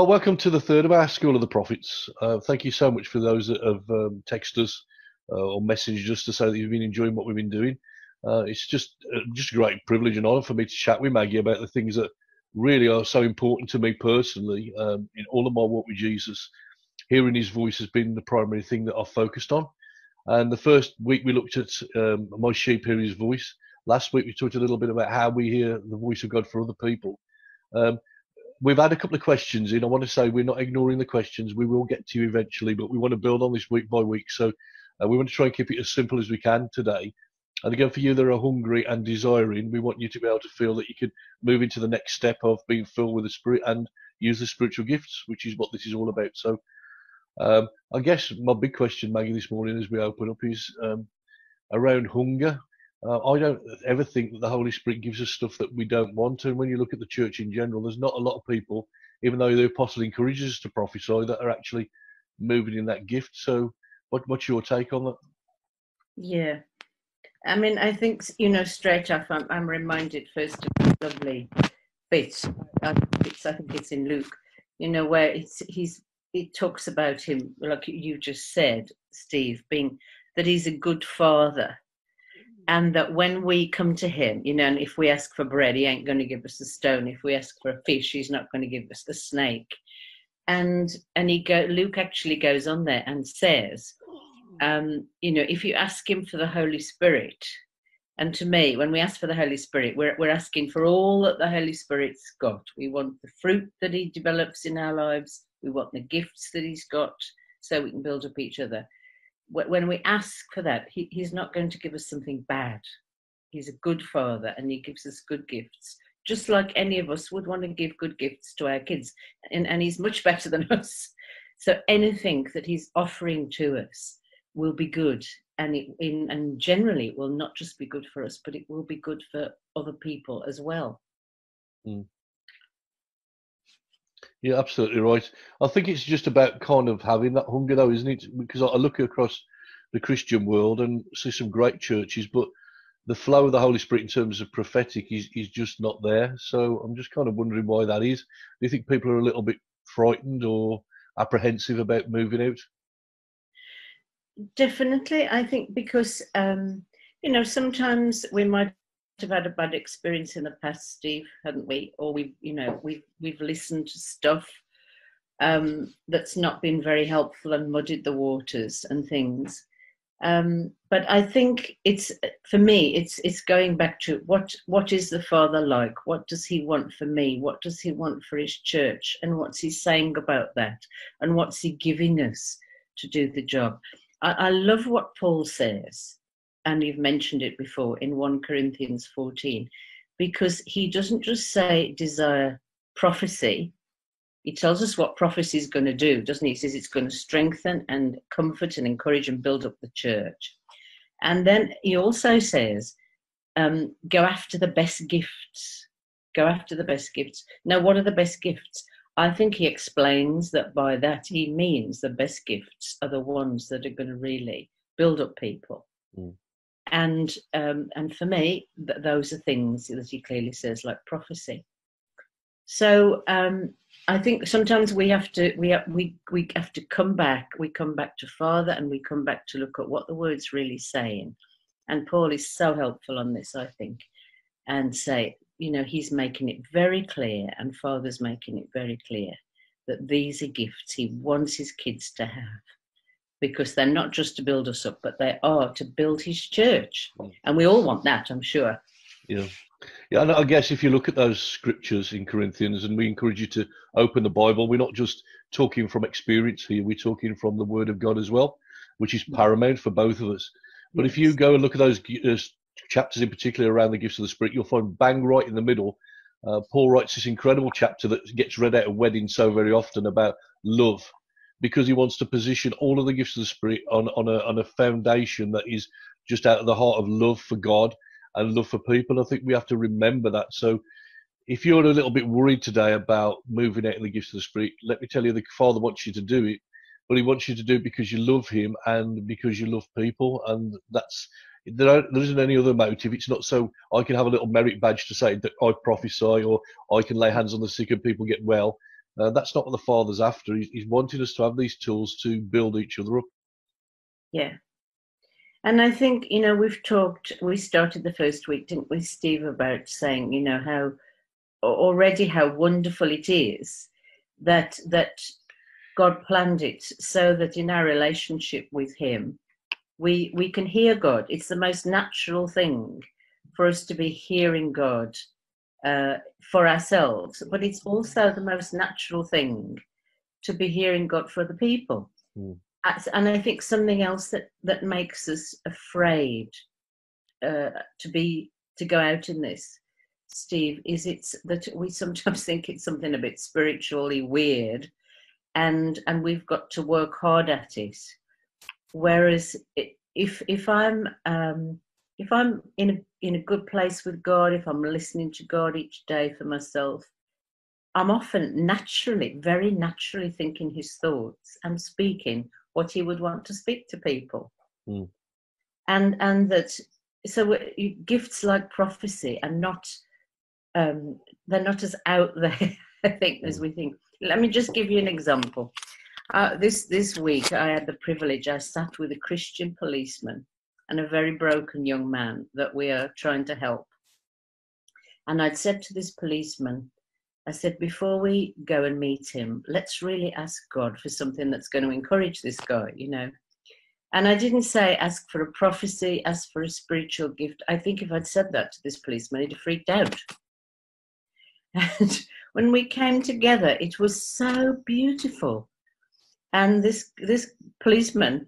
Well, welcome to the third of our School of the Prophets. Uh, thank you so much for those that have um, texted us uh, or messaged us to say that you've been enjoying what we've been doing. Uh, it's just uh, just a great privilege and honour for me to chat with Maggie about the things that really are so important to me personally um, in all of my walk with Jesus. Hearing his voice has been the primary thing that I've focused on. And the first week we looked at um, my sheep hear his voice. Last week we talked a little bit about how we hear the voice of God for other people. Um, we've had a couple of questions in. I want to say we're not ignoring the questions. We will get to you eventually, but we want to build on this week by week. So uh, we want to try and keep it as simple as we can today. And again, for you that are hungry and desiring, we want you to be able to feel that you can move into the next step of being filled with the Spirit and use the spiritual gifts, which is what this is all about. So um, I guess my big question, Maggie, this morning as we open up is um, around hunger. Uh, I don't ever think that the Holy Spirit gives us stuff that we don't want. And when you look at the church in general, there's not a lot of people, even though the apostle encourages us to prophesy, that are actually moving in that gift. So, what, what's your take on that? Yeah. I mean, I think, you know, straight off, I'm, I'm reminded first of a lovely bit. I think, it's, I think it's in Luke, you know, where it's, he's, it talks about him, like you just said, Steve, being that he's a good father and that when we come to him, you know, and if we ask for bread, he ain't going to give us a stone. If we ask for a fish, he's not going to give us the snake. And and he go, Luke actually goes on there and says, um, you know, if you ask him for the Holy Spirit, and to me, when we ask for the Holy Spirit, we're we're asking for all that the Holy Spirit's got. We want the fruit that he develops in our lives. We want the gifts that he's got, so we can build up each other when we ask for that, he, he's not going to give us something bad. He's a good father and he gives us good gifts, just like any of us would want to give good gifts to our kids. And, and he's much better than us. So anything that he's offering to us will be good. And, it, in, and generally, it will not just be good for us, but it will be good for other people as well. Mm. Yeah, absolutely right. I think it's just about kind of having that hunger, though, isn't it? Because I look across the Christian world and see some great churches, but the flow of the Holy Spirit in terms of prophetic is, is just not there. So I'm just kind of wondering why that is. Do you think people are a little bit frightened or apprehensive about moving out? Definitely. I think because, um, you know, sometimes we might have had a bad experience in the past, Steve, hadn't we? Or we've, you know, we've we've listened to stuff um, that's not been very helpful and muddied the waters and things. Um, but I think it's for me, it's it's going back to what what is the Father like? What does He want for me? What does He want for His church? And what's He saying about that? And what's He giving us to do the job? I, I love what Paul says and you've mentioned it before in 1 Corinthians 14, because he doesn't just say desire prophecy. He tells us what prophecy is going to do, doesn't he? He says it's going to strengthen and comfort and encourage and build up the church. And then he also says, um, go after the best gifts. Go after the best gifts. Now, what are the best gifts? I think he explains that by that he means the best gifts are the ones that are going to really build up people. Mm and um, and for me, th- those are things that he clearly says, like prophecy. So um, I think sometimes we have to we have, we we have to come back. We come back to Father, and we come back to look at what the word's really saying. And Paul is so helpful on this, I think, and say, you know, he's making it very clear, and Father's making it very clear that these are gifts he wants his kids to have because they're not just to build us up, but they are to build his church. And we all want that, I'm sure. Yeah. Yeah, and I guess if you look at those scriptures in Corinthians, and we encourage you to open the Bible, we're not just talking from experience here, we're talking from the Word of God as well, which is paramount for both of us. But yes. if you go and look at those uh, chapters in particular around the gifts of the Spirit, you'll find bang right in the middle. Uh, Paul writes this incredible chapter that gets read at a wedding so very often about love because he wants to position all of the gifts of the Spirit on, on, a, on a foundation that is just out of the heart of love for God and love for people. I think we have to remember that. So if you're a little bit worried today about moving out in the gifts of the Spirit, let me tell you, the Father wants you to do it, but He wants you to do it because you love Him and because you love people, and that's there, there isn't any other motive. It's not so I can have a little merit badge to say that I prophesy or I can lay hands on the sick and people get well. Uh, that's not what the Father's after. He's, he's wanting us to have these tools to build each other up. Yeah. And I think, you know, we've talked, we started the first week, didn't we, Steve, about saying, you know, how already how wonderful it is that that God planned it so that in our relationship with Him, we we can hear God. It's the most natural thing for us to be hearing God uh, for ourselves, but it's also the most natural thing to be hearing God for the people. Mm. And I think something else that that makes us afraid uh, to be to go out in this, Steve, is it's that we sometimes think it's something a bit spiritually weird, and and we've got to work hard at it. Whereas if if I'm um, if I'm in a in a good place with God, if I'm listening to God each day for myself, I'm often naturally, very naturally thinking His thoughts and speaking what He would want to speak to people, mm. and and that so gifts like prophecy are not um, they're not as out there, I think, as hmm. we think. Let me just give you an example. Uh, this this week, I had the privilege. I sat with a Christian policeman and a very broken young man that we are trying to help. And I'd said to this policeman, I said, before we go and meet him, let's really ask God for something that's going to encourage this guy, you know. And I didn't say ask for a prophecy, ask for a spiritual gift. I think if I'd said that to this policeman, he'd have freaked out. And when we came together, it was so beautiful and this this policeman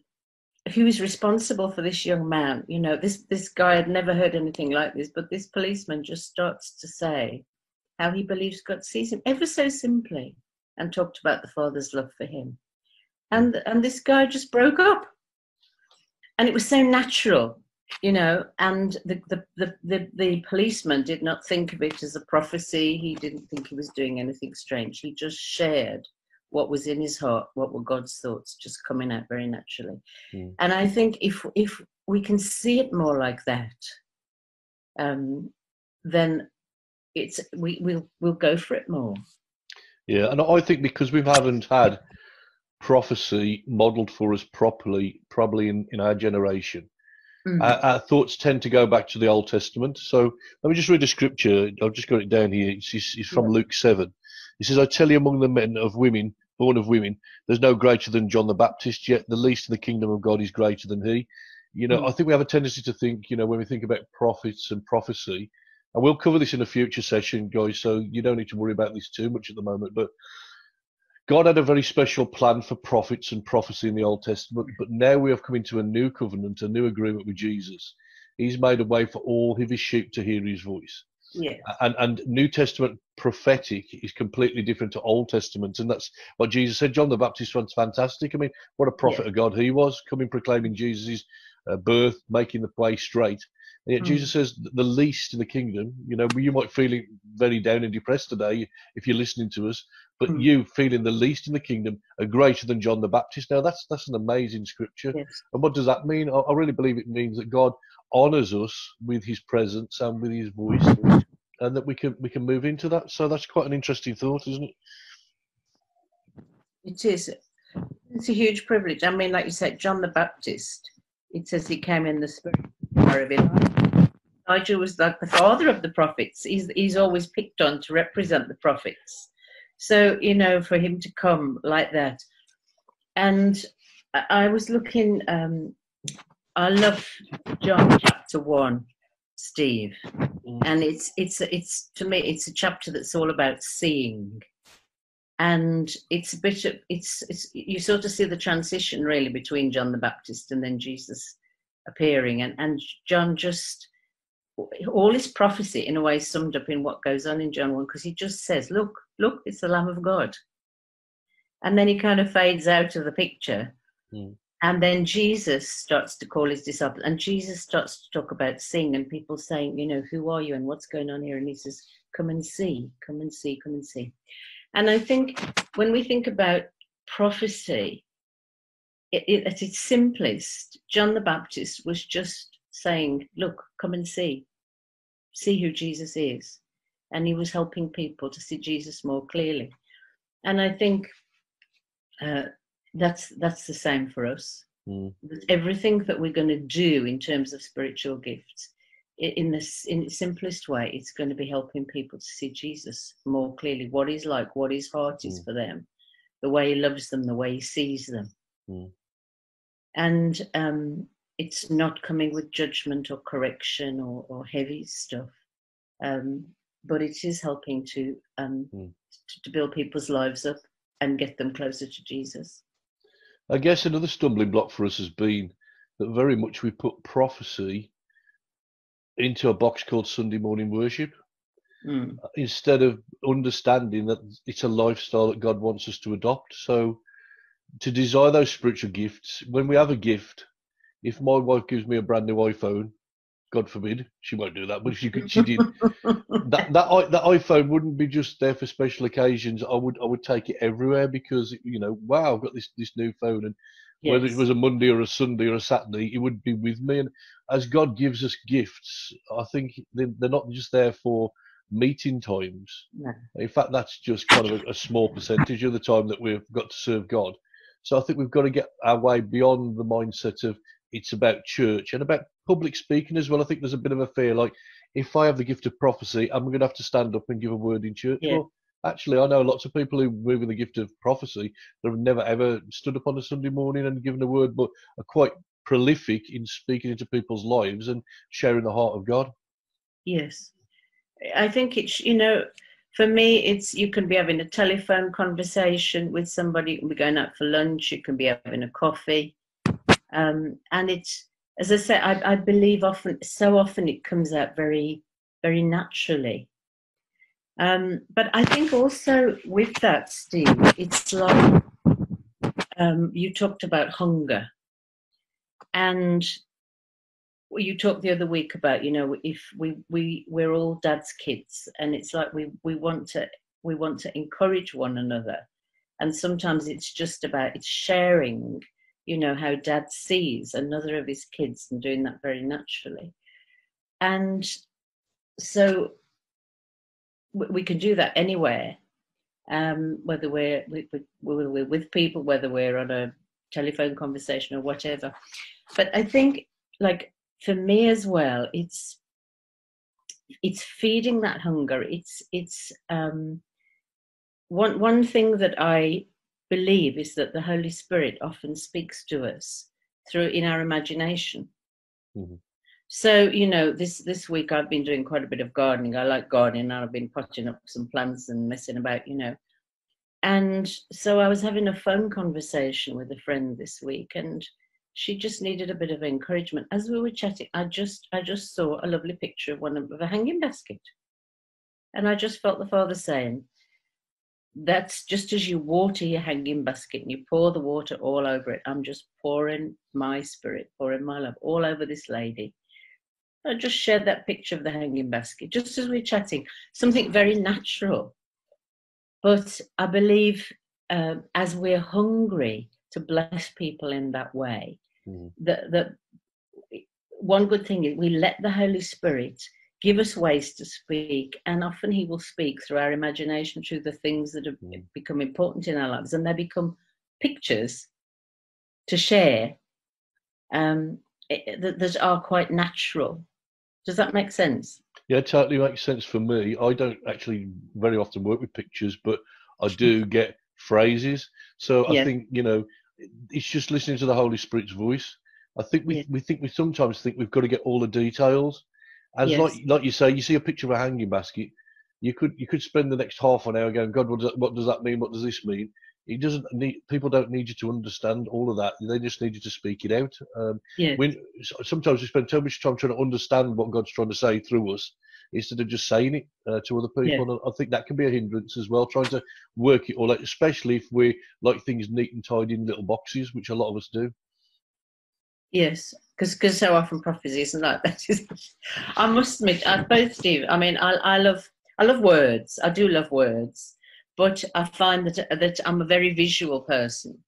who was responsible for this young man? You know this this guy had never heard anything like this but this policeman just starts to say how he believes god sees him ever so simply and talked about the father's love for him. And and this guy just broke up. And it was so natural you know and the the, the the the policeman did not think of it as a prophecy. He didn't think he was doing anything strange. He just shared what was in his heart, what were God's thoughts, just coming out very naturally. Mm. And I think if if we can see it more like that, um, then it's we we'll we'll go for it more. Yeah, and I think because we haven't had prophecy modelled for us properly, probably in, in our generation, mm. our, our, thoughts tend to go back to the Old Testament. So let me just read a scripture. I've just got it down here. It's, it's from yeah. Luke 7. He says, I tell you among the men of women born of women. There's no greater than John the Baptist, yet the least in the kingdom of God is greater than he. You know, mm. I think we have a tendency to think, you know, when we think about prophets and prophecy, and we'll cover this in a future session, guys, so you don't need to worry about this too much at the moment, but God had a very special plan for prophets and prophecy in the Old Testament, but now we have come into a new covenant, a new agreement with Jesus. He's made a way for all of his sheep to hear his voice. Yeah. And and New Testament prophetic is completely different to Old Testament, and that's what Jesus said. John the Baptist was fantastic. I mean, what a prophet of God he was, coming proclaiming Jesus' uh, birth, making the way straight. And yet mm. Jesus says the least in the kingdom. You know, you might feel very down and depressed today if you're listening to us, but mm. you feeling the least in the kingdom are greater than John the Baptist. Now that's that's an amazing scripture. Yes. And what does that mean? I, I really believe it means that God honours us with His presence and with His voice, and that we can we can move into that. So that's quite an interesting thought, isn't it? It is. It's a huge privilege. I mean, like you said, John the Baptist. It says he came in the spirit of Elijah. Elijah was like the father of the prophets. He's he's always picked on to represent the prophets. So you know, for him to come like that, and I was looking. Um, I love John chapter one, Steve, mm. and it's it's it's to me it's a chapter that's all about seeing, and it's a bit of it's it's you sort of see the transition really between John the Baptist and then Jesus appearing, and and John just all his prophecy in a way summed up in what goes on in John one because he just says, look, look, it's the Lamb of God, and then he kind of fades out of the picture. Mm and then Jesus starts to call his disciples, and Jesus starts to talk about seeing, and people saying, you know, who are you and what's going on here? And he says, come and see, come and see, come and see. And I think when we think about prophecy, it, it, at its simplest, John the Baptist was just saying, look, come and see, see who Jesus is. And he was helping people to see Jesus more clearly. and I think uh, that's that's the same for us. Mm. Everything that we're going to do in terms of spiritual gifts, in this in the simplest way, it's going to be helping people to see Jesus more clearly, what he's like, what his heart is Mm. for them, the way he loves them, the way he sees them, Mm. and um, it's not coming with judgment or correction or, or heavy stuff, um, but it is helping to um, Mm. to, to build people's lives up and get them closer to Jesus. I guess another stumbling block for us has been that very much we put prophecy into a box called Sunday morning worship Mm. instead of understanding that it's a lifestyle that God wants us to adopt. So to desire those spiritual gifts, when we have a gift, if my wife gives me a brand new iPhone, God forbid, she won't do that, but she could, she did. That that i- that iPhone wouldn't be just there for special occasions. I would I would take it everywhere because you know, wow, I've got this this new phone, and whether it was a Monday or a Sunday or a Saturday, it would be with me. And as God gives us gifts, I think they- they're not just there for meeting times. No. In fact, that's just kind of a, a small percentage of the time that we've got to serve God. So I think we've got to get our way beyond the mindset of it's about church and about public speaking as well. I think there's a bit of a fear like if I have the gift of prophecy, I'm going to have to stand up and give a word in church. Yeah. Well, actually, I know lots of people who move with the gift of prophecy that have never ever stood up on a Sunday morning and given a word, but are quite prolific in speaking into people's lives and sharing the heart of God. Yes. I think it's, you know, for me, it's you can be having a telephone conversation with somebody, you can be going out for lunch, you can be having a coffee. Um, and it's, as I say, I, I believe often, so often it comes out very, very naturally. Um, but I think also with that, Steve, it's like um, you talked about hunger. And you talked the other week about you know if we we we're all dad's kids and it's like we we want to we want to encourage one another and sometimes it's just about it's sharing you know how dad sees another of his kids and doing that very naturally. And so we, can do that anywhere um whether we're we, we're with people whether we're on a telephone conversation or whatever. But i think like for me as well it's it's feeding that hunger. It's it's um one one thing that i believe is that the holy spirit often speaks to us through in our imagination. Mhm. so you know this this week i've been doing quite a bit of gardening. I like gardening and i've been potting up some plants and messing about you know. And so i was having a phone conversation with a friend this week and she just needed a bit of encouragement. As we were chatting i just i just saw a lovely picture of one of a hanging basket. And i just felt the father saying that's just as you water your hanging basket and you pour the water all over it. I'm just pouring my spirit pouring my love all over this lady. I just shared that picture of the hanging basket just as we we're chatting something very natural. But i believe um, as we're hungry to bless people in that way Mhm. that that one good thing is we let the holy spirit give us ways to speak and often he will speak through our imagination through the things that have Mm. become important in our lives and they become pictures to share um, that, that are quite natural does that make sense Yeah, totally makes sense for me. I don't actually very often work with pictures, but I do get phrases. So I Yeah. think you know, it's just listening to the Holy Spirit's voice. I think we Yeah. we think we sometimes think we've got to get all the details. As Yes. like like you say, you see a picture of a hanging basket, you could you could spend the next half an hour going, God, what does that, what does that mean? What does this mean? It doesn't need people don't need you to understand all of that. They just need you to speak it out. Um, yeah when sometimes we spend so much time trying to understand what God's trying to say through us instead of just saying it uh, to other people. Yeah. And I think that can be a hindrance as well, trying to work it all out, especially if we like things neat and tidy in little boxes, which a lot of us do. Yes, because so often prophecy isn't like that. I must admit, I, both Steve. I mean, I, I love I love words. I do love words, but I find that that I'm a very visual person,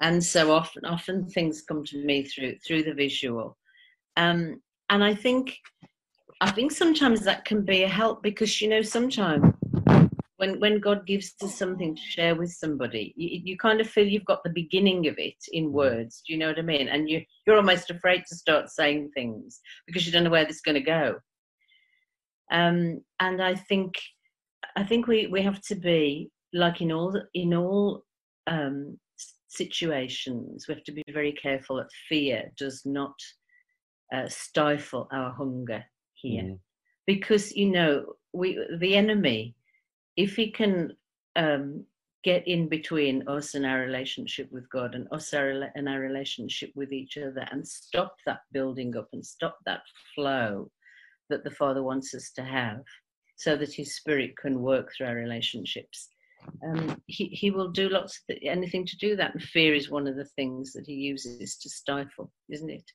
and so often often things come to me through through the visual, um, and I think I think sometimes that can be a help because you know sometimes when when God gives us something to share with somebody, you, you kind of feel you've got the beginning of it in mm. words. Do you know what I mean? And you you're almost afraid to start saying things because you don't know where this is going to go. Um, and I think I think we we have to be like in all in all um, situations. We have to be very careful that fear does not uh, stifle our hunger here, mm. because you know we the enemy if he can um, get in between us and our relationship with God and us our, and our relationship with each other and stop that building up and stop that flow that the Father wants us to have so that His Spirit can work through our relationships. Um, he, he will do lots of th- anything to do that, and fear is one of the things that he uses to stifle, isn't it?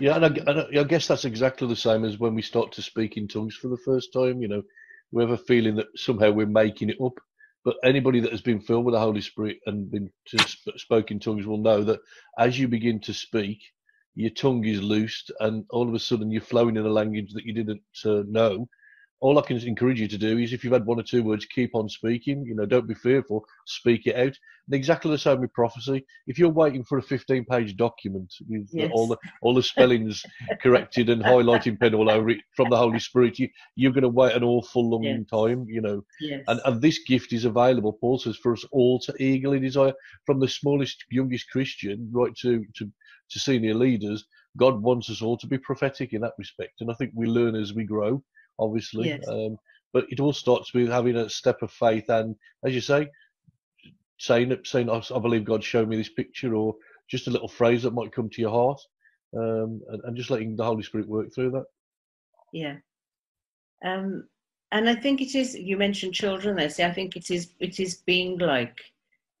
Yeah, and I, and I guess that's exactly the same as when we start to speak in tongues for the first time. You know, we have a feeling that somehow we're making it up. But anybody that has been filled with the Holy Spirit and been sp- spoken tongues will know that as you begin to speak, your tongue is loosed, and all of a sudden you're flowing in a language that you didn't uh, know, all I can encourage you to do is if you've had one or two words, keep on speaking. You know, don't be fearful, speak it out. And exactly the same with prophecy. If you're waiting for a 15 page document with yes. all the all the spellings corrected and highlighting pen all over it from the Holy Spirit, you, you're going to wait an awful long yes. time, you know. Yes. And, and this gift is available, Paul says, for us all to eagerly desire, from the smallest, youngest Christian right to, to, to senior leaders. God wants us all to be prophetic in that respect. And I think we learn as we grow obviously. Yes. Um, but it all starts with having a step of faith, and as you say, saying saying I believe God showed me this picture, or just a little phrase that might come to your heart, um, and, and, just letting the Holy Spirit work through that. Yeah. Um, and I think it is. You mentioned children. I see, I think it is. It is being like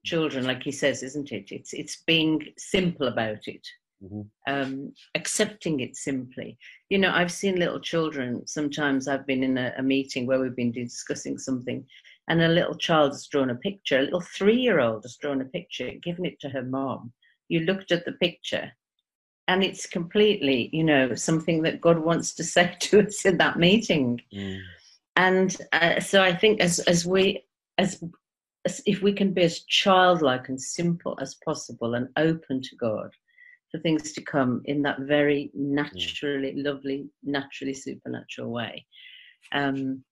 children, like he says, isn't it? It's it's being simple about it mm-hmm. um, accepting it simply. You know, I've seen little children. Sometimes I've been in a, a meeting where we've been discussing something, and a little child has drawn a picture. A little three-year-old has drawn a picture, given it to her mom. You looked at the picture, and it's completely, you know, something that God wants to say to us in that meeting. Mm. And uh, so I think as as we as if we can be as childlike and simple as possible and open to God, for things to come in that very naturally mm. lovely, naturally supernatural way. Um,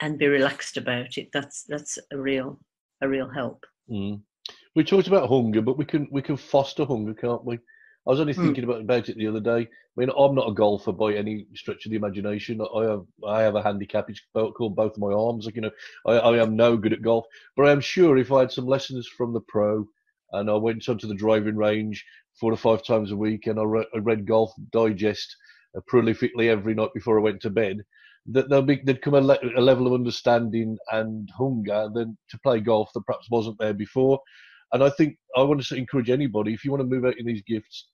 and be relaxed about it. That's that's a real a real help. Mm. We talked about hunger, but we can we can foster hunger, can't we? I was only mm. thinking mm. about about it the other day. I mean, I'm not a golfer by any stretch of the imagination. I have I have a handicap. It's called both my arms. Like you know, I, I am no good at golf. But I am sure if I had some lessons from the pro, and I went onto the driving range four or five times a week, and I, re- I read Golf Digest uh, prolifically every night before I went to bed. That there'll be there'd come a, le- a level of understanding and hunger then to play golf that perhaps wasn't there before. And I think I want to encourage anybody if you want to move out in these gifts,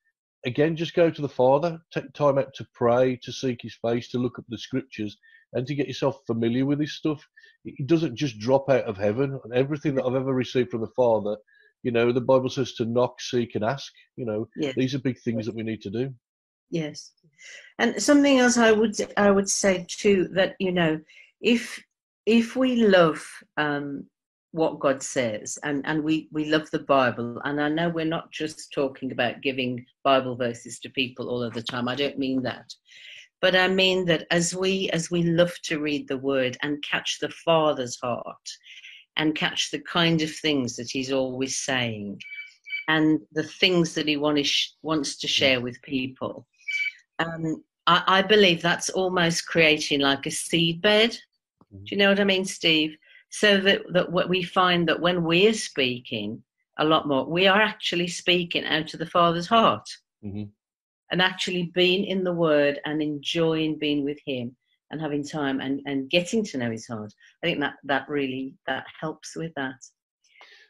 again, just go to the Father, take time out to pray, to seek His face, to look up the Scriptures, and to get yourself familiar with this stuff. It doesn't just drop out of heaven. And everything that I've ever received from the Father you know, the Bible says to knock, seek, and ask. You know, yes. these are big things that we need to do. Yes, and something else I would I would say too that you know, if if we love um, what God says and and we we love the Bible, and I know we're not just talking about giving Bible verses to people all of the time. I don't mean that. But I mean that as we as we love to read the word and catch the Father's heart, and catch the kind of things that he's always saying and the things that he want wants to share with people. Um, I, I, believe that's almost creating like a seed bed. Mm-hmm. Do you know what I mean, Steve? So that, that what we find that when we're speaking a lot more, we are actually speaking out of the Father's heart. Mm-hmm. And actually being in the Word and enjoying being with Him and having time and, and getting to know is hard. I think that that really that helps with that.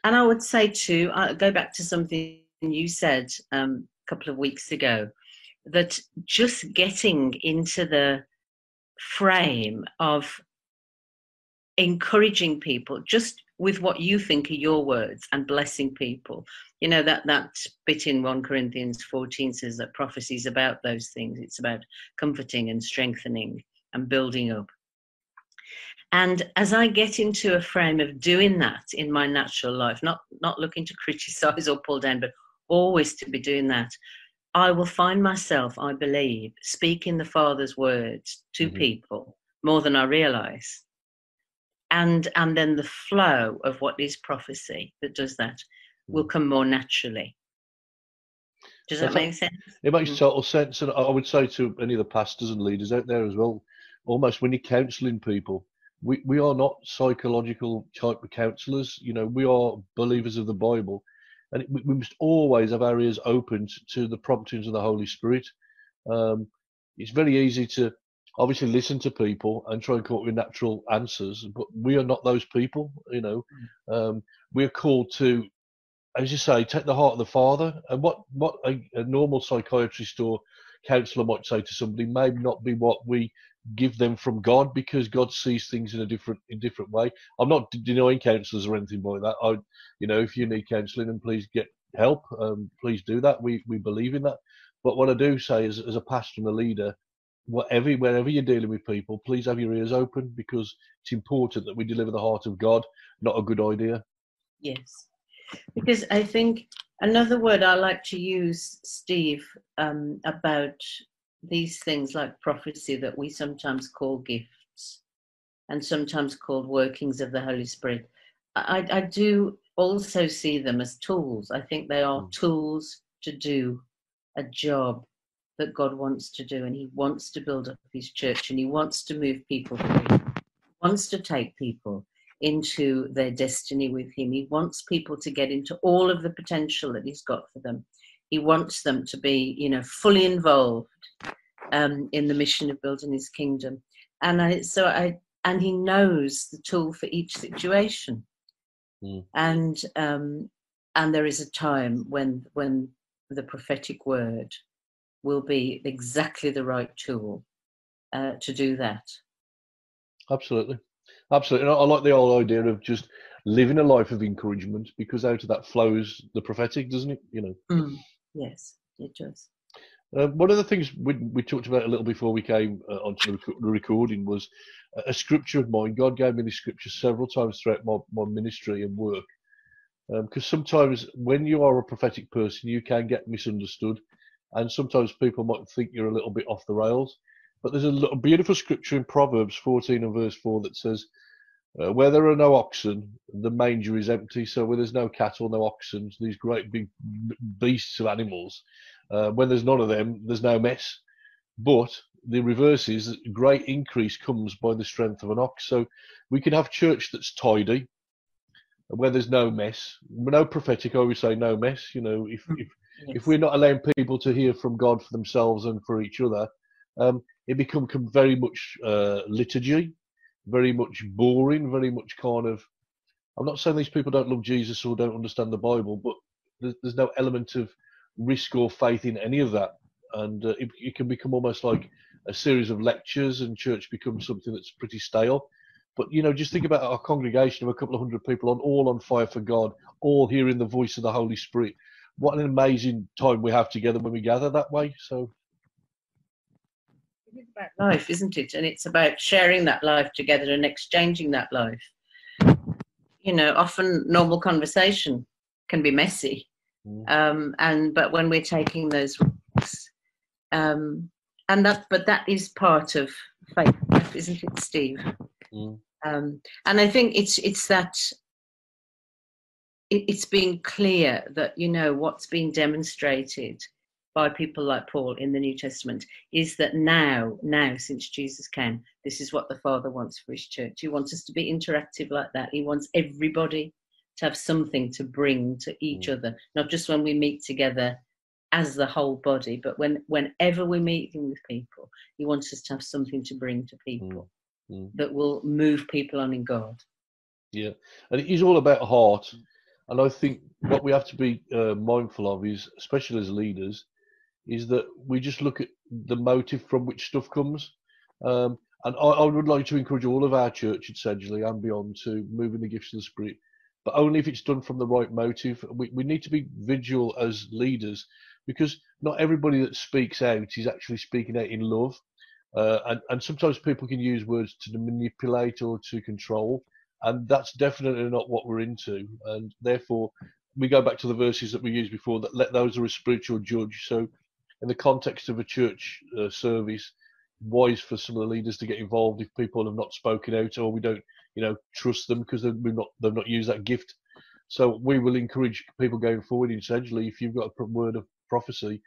And I would say too, I go back to something you said um, a couple of weeks ago, that just getting into the frame of encouraging people just with what you think are your words and blessing people you know that that bit in 1 corinthians 14 says that prophecy is about those things it's about comforting and strengthening and building up. And as I get into a frame of doing that in my natural life, not, not looking to criticize or pull down, but always to be doing that, I will find myself, I believe, speaking the Father's words to mm-hmm. people more than I realize. And, and then the flow of what is prophecy that does that will mm. come more naturally. Does that make sense? It makes mm. total sense. And I would say to any of the pastors and leaders out there as well, almost when you're counseling people, we, we are not psychological type of counselors. You know, we are believers of the Bible. And it, we must always have our ears open to the promptings of the Holy Spirit. Um, it's very easy to obviously listen to people and try and come up with natural answers, but we are not those people. You know, mm. um, we're called to as you say, take the heart of the father. And what what a, a, normal psychiatrist or counselor might say to somebody may not be what we give them from God because God sees things in a different in different way. I'm not denying counsellors or anything like that. I, you know, if you need counselling, and please get help. Um, please do that. We we believe in that. But what I do say is, as a pastor and a leader, whatever wherever you're dealing with people, please have your ears open because it's important that we deliver the heart of God, not a good idea. Yes because I think another word I like to use, Steve, um, about these things like prophecy that we sometimes call gifts and sometimes called workings of the Holy Spirit. I, I do also see them as tools. I think they are mm. tools to do a job that God wants to do, and He wants to build up His church, and He wants to move people through. He wants to take people into their destiny with Him. He wants people to get into all of the potential that He's got for them. He wants them to be, you know, fully involved um, in the mission of building His kingdom. And I, so I, and He knows the tool for each situation. Mm. And um, and there is a time when when the prophetic word will be exactly the right tool uh, to do that. Absolutely. Absolutely. I like the whole idea of just living a life of encouragement because out of that flows the prophetic, doesn't it? You know. Mm, yes, it does. Uh, one of the things we, we talked about a little before we came uh, onto the, rec- the, recording was a, a, scripture of mine. God gave me this scripture several times throughout my, my ministry and work. Because um, sometimes when you are a prophetic person, you can get misunderstood, and sometimes people might think you're a little bit off the rails. But there's a beautiful scripture in Proverbs 14 and verse 4 that says, uh, Where there are no oxen, the manger is empty. So where there's no cattle, no oxen, these great big beasts of animals, uh, when there's none of them, there's no mess. But the reverse is that great increase comes by the strength of an ox. So we can have church that's tidy, where there's no mess. No prophetic, I always say no mess. You know, if, if, yes. if we're not allowing people to hear from God for themselves and for each other, um, it become very much uh, liturgy, very much boring, very much kind of. I'm not saying these people don't love Jesus or don't understand the Bible, but there's, there's no element of risk or faith in any of that, and uh, it, it, can become almost like a series of lectures, and church becomes something that's pretty stale. But you know, just think about our congregation of a couple of hundred people on all on fire for God, all hearing the voice of the Holy Spirit. What an amazing time we have together when we gather that way. So it is about life, isn't it? And it's about sharing that life together and exchanging that life. You know, often normal conversation can be messy, mm. um, and but when we're taking those risks, um, and that, but that is part of faith, isn't it, Steve? Mm. Um, and I think it's it's that it, it's being clear that you know what's being demonstrated by people like Paul in the New Testament is that now, now since Jesus came, this is what the Father wants for his church. He wants us to be interactive like that. He wants everybody to have something to bring to each mm. other, not just when we meet together as the whole body, but when whenever we're meeting with people, he wants us to have something to bring to people mm. Mm. that will move people on in God. Yeah, and it is all about heart. And I think what we have to be uh, mindful of is, especially as leaders, is that we just look at the motive from which stuff comes. Um, and I, I, would like to encourage all of our church Sedgley and beyond to move in the gifts of the Spirit, but only if it's done from the right motive. We, we need to be vigilant as leaders because not everybody that speaks out is actually speaking out in love. Uh, and, and sometimes people can use words to manipulate or to control, and that's definitely not what we're into. And therefore, we go back to the verses that we used before that let those who are spiritual judge. So, in the context of a church uh, service, wise for some of the leaders to get involved if people have not spoken out or we don't, you know, trust them because they've not they've not used that gift. So we will encourage people going forward. Essentially, if you've got a word of prophecy,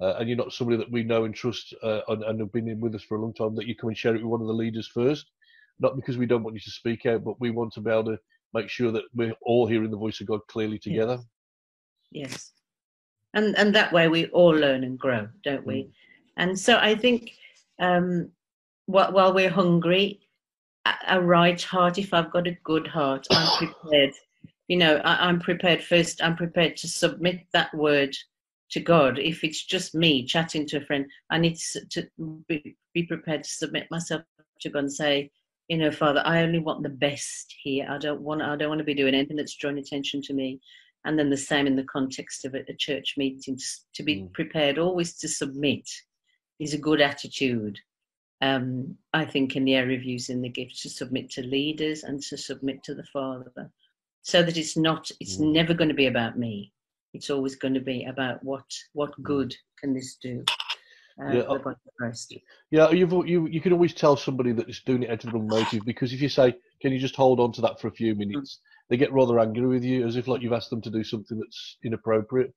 uh, and you're not somebody that we know and trust uh, and, and, have been in with us for a long time, that you come and share it with one of the leaders first. Not because we don't want you to speak out, but we want to be able to make sure that we're all hearing the voice of God clearly together. Yes. yes. And and that way we all learn and grow, don't we? Mm. And so I think um, while, while we're hungry, a, a right heart, if I've got a good heart, I'm prepared. You know, I, I'm prepared first, I'm prepared to submit that word to God. If it's just me chatting to a friend, I need to, be, be prepared to submit myself to God and say, you know, Father, I only want the best here. I don't want I don't want to be doing anything that's drawing attention to me. And then the same in the context of a, a church meeting, to, be mm. prepared always to submit is a good attitude. Um, I think in the area of using the gift to submit to leaders and to submit to the Father, so that it's not it's mm. never going to be about me it's always going to be about what what mm. good can this do uh, yeah, yeah, you've, you you can always tell somebody that is doing it out of a motive because if you say, "Can you just hold on to that for a few minutes?" They get rather angry with you, as if like you've asked them to do something that's inappropriate.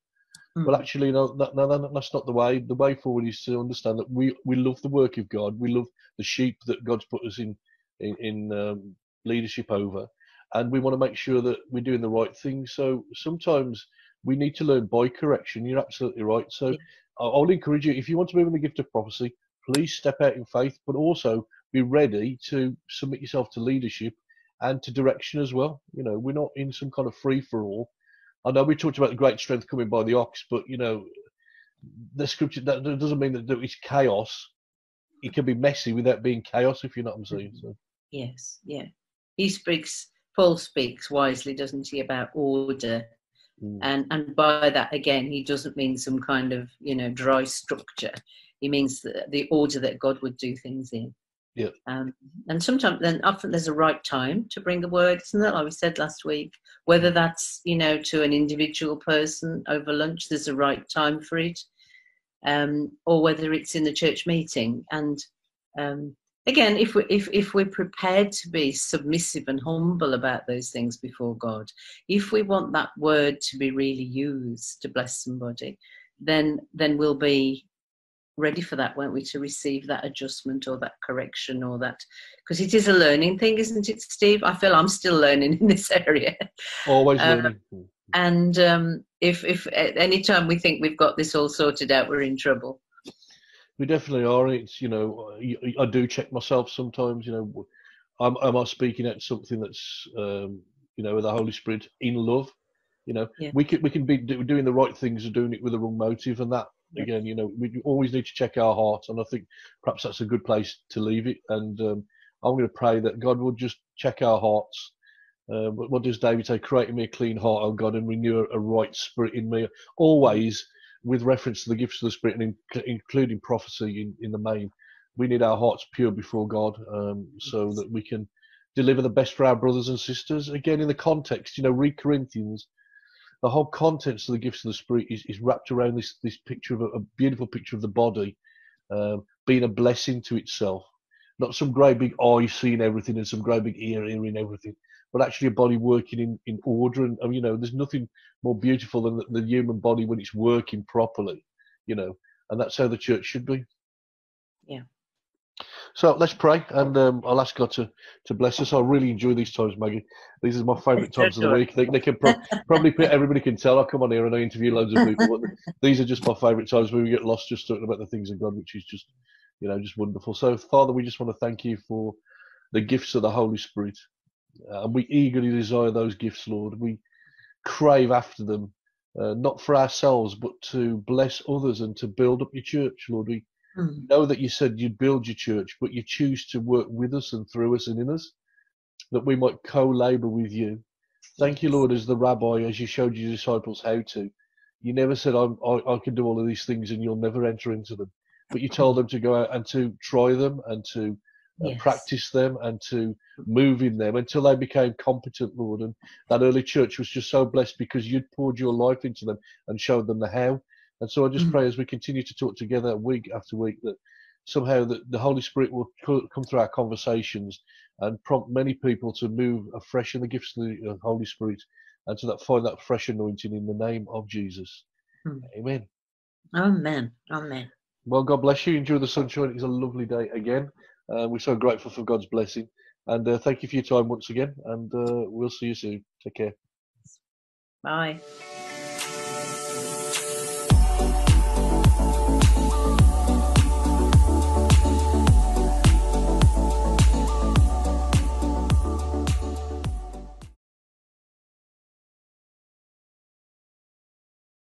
Mm. But actually, no, that, no, that's not the way. The way forward is to understand that we we love the work of God. We love the sheep that God's put us in in, in um, leadership over, and we want to make sure that we're doing the right thing. So sometimes we need to learn by correction. You're absolutely right. So I'll encourage you, if you want to move in the gift of prophecy, please step out in faith, but also be ready to submit yourself to leadership and to direction as well. You know, we're not in some kind of free for all. I know we talked about the great strength coming by the ox, but you know, the scripture that doesn't mean that it's chaos. It can be messy without being chaos, if you know what I'm saying. So. Yes, yeah. He speaks. Paul speaks wisely, doesn't he, about order Mm. And and by that again, he doesn't mean some kind of you know dry structure. He means the, the order that God would do things in. Yeah. Um, and sometimes then often there's a right time to bring the word, isn't it? Like we said last week, whether that's you know to an individual person over lunch, there's a right time for it, um, or whether it's in the church meeting. And um, again, if we if if we're prepared to be submissive and humble about those things before God, if we want that word to be really used to bless somebody, then then we'll be ready for that, weren't we, to receive that adjustment or that correction or that because it is a learning thing, isn't it, Steve? I feel I'm still learning in this area. Always um, learning. And um, if if at any time we think we've got this all sorted out, we're in trouble we definitely are. It's you know I do check myself sometimes. You know, am, am I speaking out something that's um, you know with the Holy Spirit in love? You know, yeah. we can we can be doing the right things and doing it with the wrong motive, and that. Again, you know, we always need to check our hearts, And I think perhaps that's a good place to leave it. And um, I'm going to pray that God will just check our hearts. Uh, what does David say? Create me a clean heart, oh God, and renew a, a right spirit in me. Always with reference to the gifts of the Spirit and in, including prophecy in, in the main, we need our hearts pure before God um, so that we can deliver the best for our brothers and sisters. Again, in the context, you know, read Corinthians, the whole contents of the gifts of the Spirit is, is wrapped around this, this picture of a, a beautiful picture of the body um, being a blessing to itself. Not some great big eye seeing everything and some great big ear hearing everything, but actually a body working in, in order. And, you know, there's nothing more beautiful than the, the human body when it's working properly, you know, and that's how the church should be. Yeah. So let's pray, and um, I'll ask God to, to bless us. I really enjoy these times, Maggie. These are my favourite times of the week. They, they can pro- probably everybody can tell. I come on here and I interview loads of people. these are just my favourite times where we get lost just talking about the things of God, which is just, you know, just wonderful. So, Father, we just want to thank you for the gifts of the Holy Spirit. Uh, and we eagerly desire those gifts, Lord. We crave after them, uh, not for ourselves, but to bless others and to build up your church, Lord. We mm. know that you said you'd build your church, but you choose to work with us and through us and in us, that we might co labor with you. Thank you, Lord, as the rabbi, as you showed your disciples how to. You never said, I, I can do all of these things and you'll never enter into them. but you told them to go out and to try them and to uh, Yes. practice them and to move in them until they became competent, Lord. And that early church was just so blessed because you'd poured your life into them and showed them the how. And so I just Mm. pray as we continue to talk together week after week that somehow the, the Holy Spirit will co- come through our conversations and prompt many people to move afresh in the gifts of the Holy Spirit and to that find that fresh anointing in the name of Jesus. Mm. Amen. Amen. Amen. Well, God bless you. Enjoy the sunshine. It's a lovely day again. Uh, we're so grateful for God's blessing. And uh, thank you for your time once again. And uh, we'll see you soon. Take care. Bye.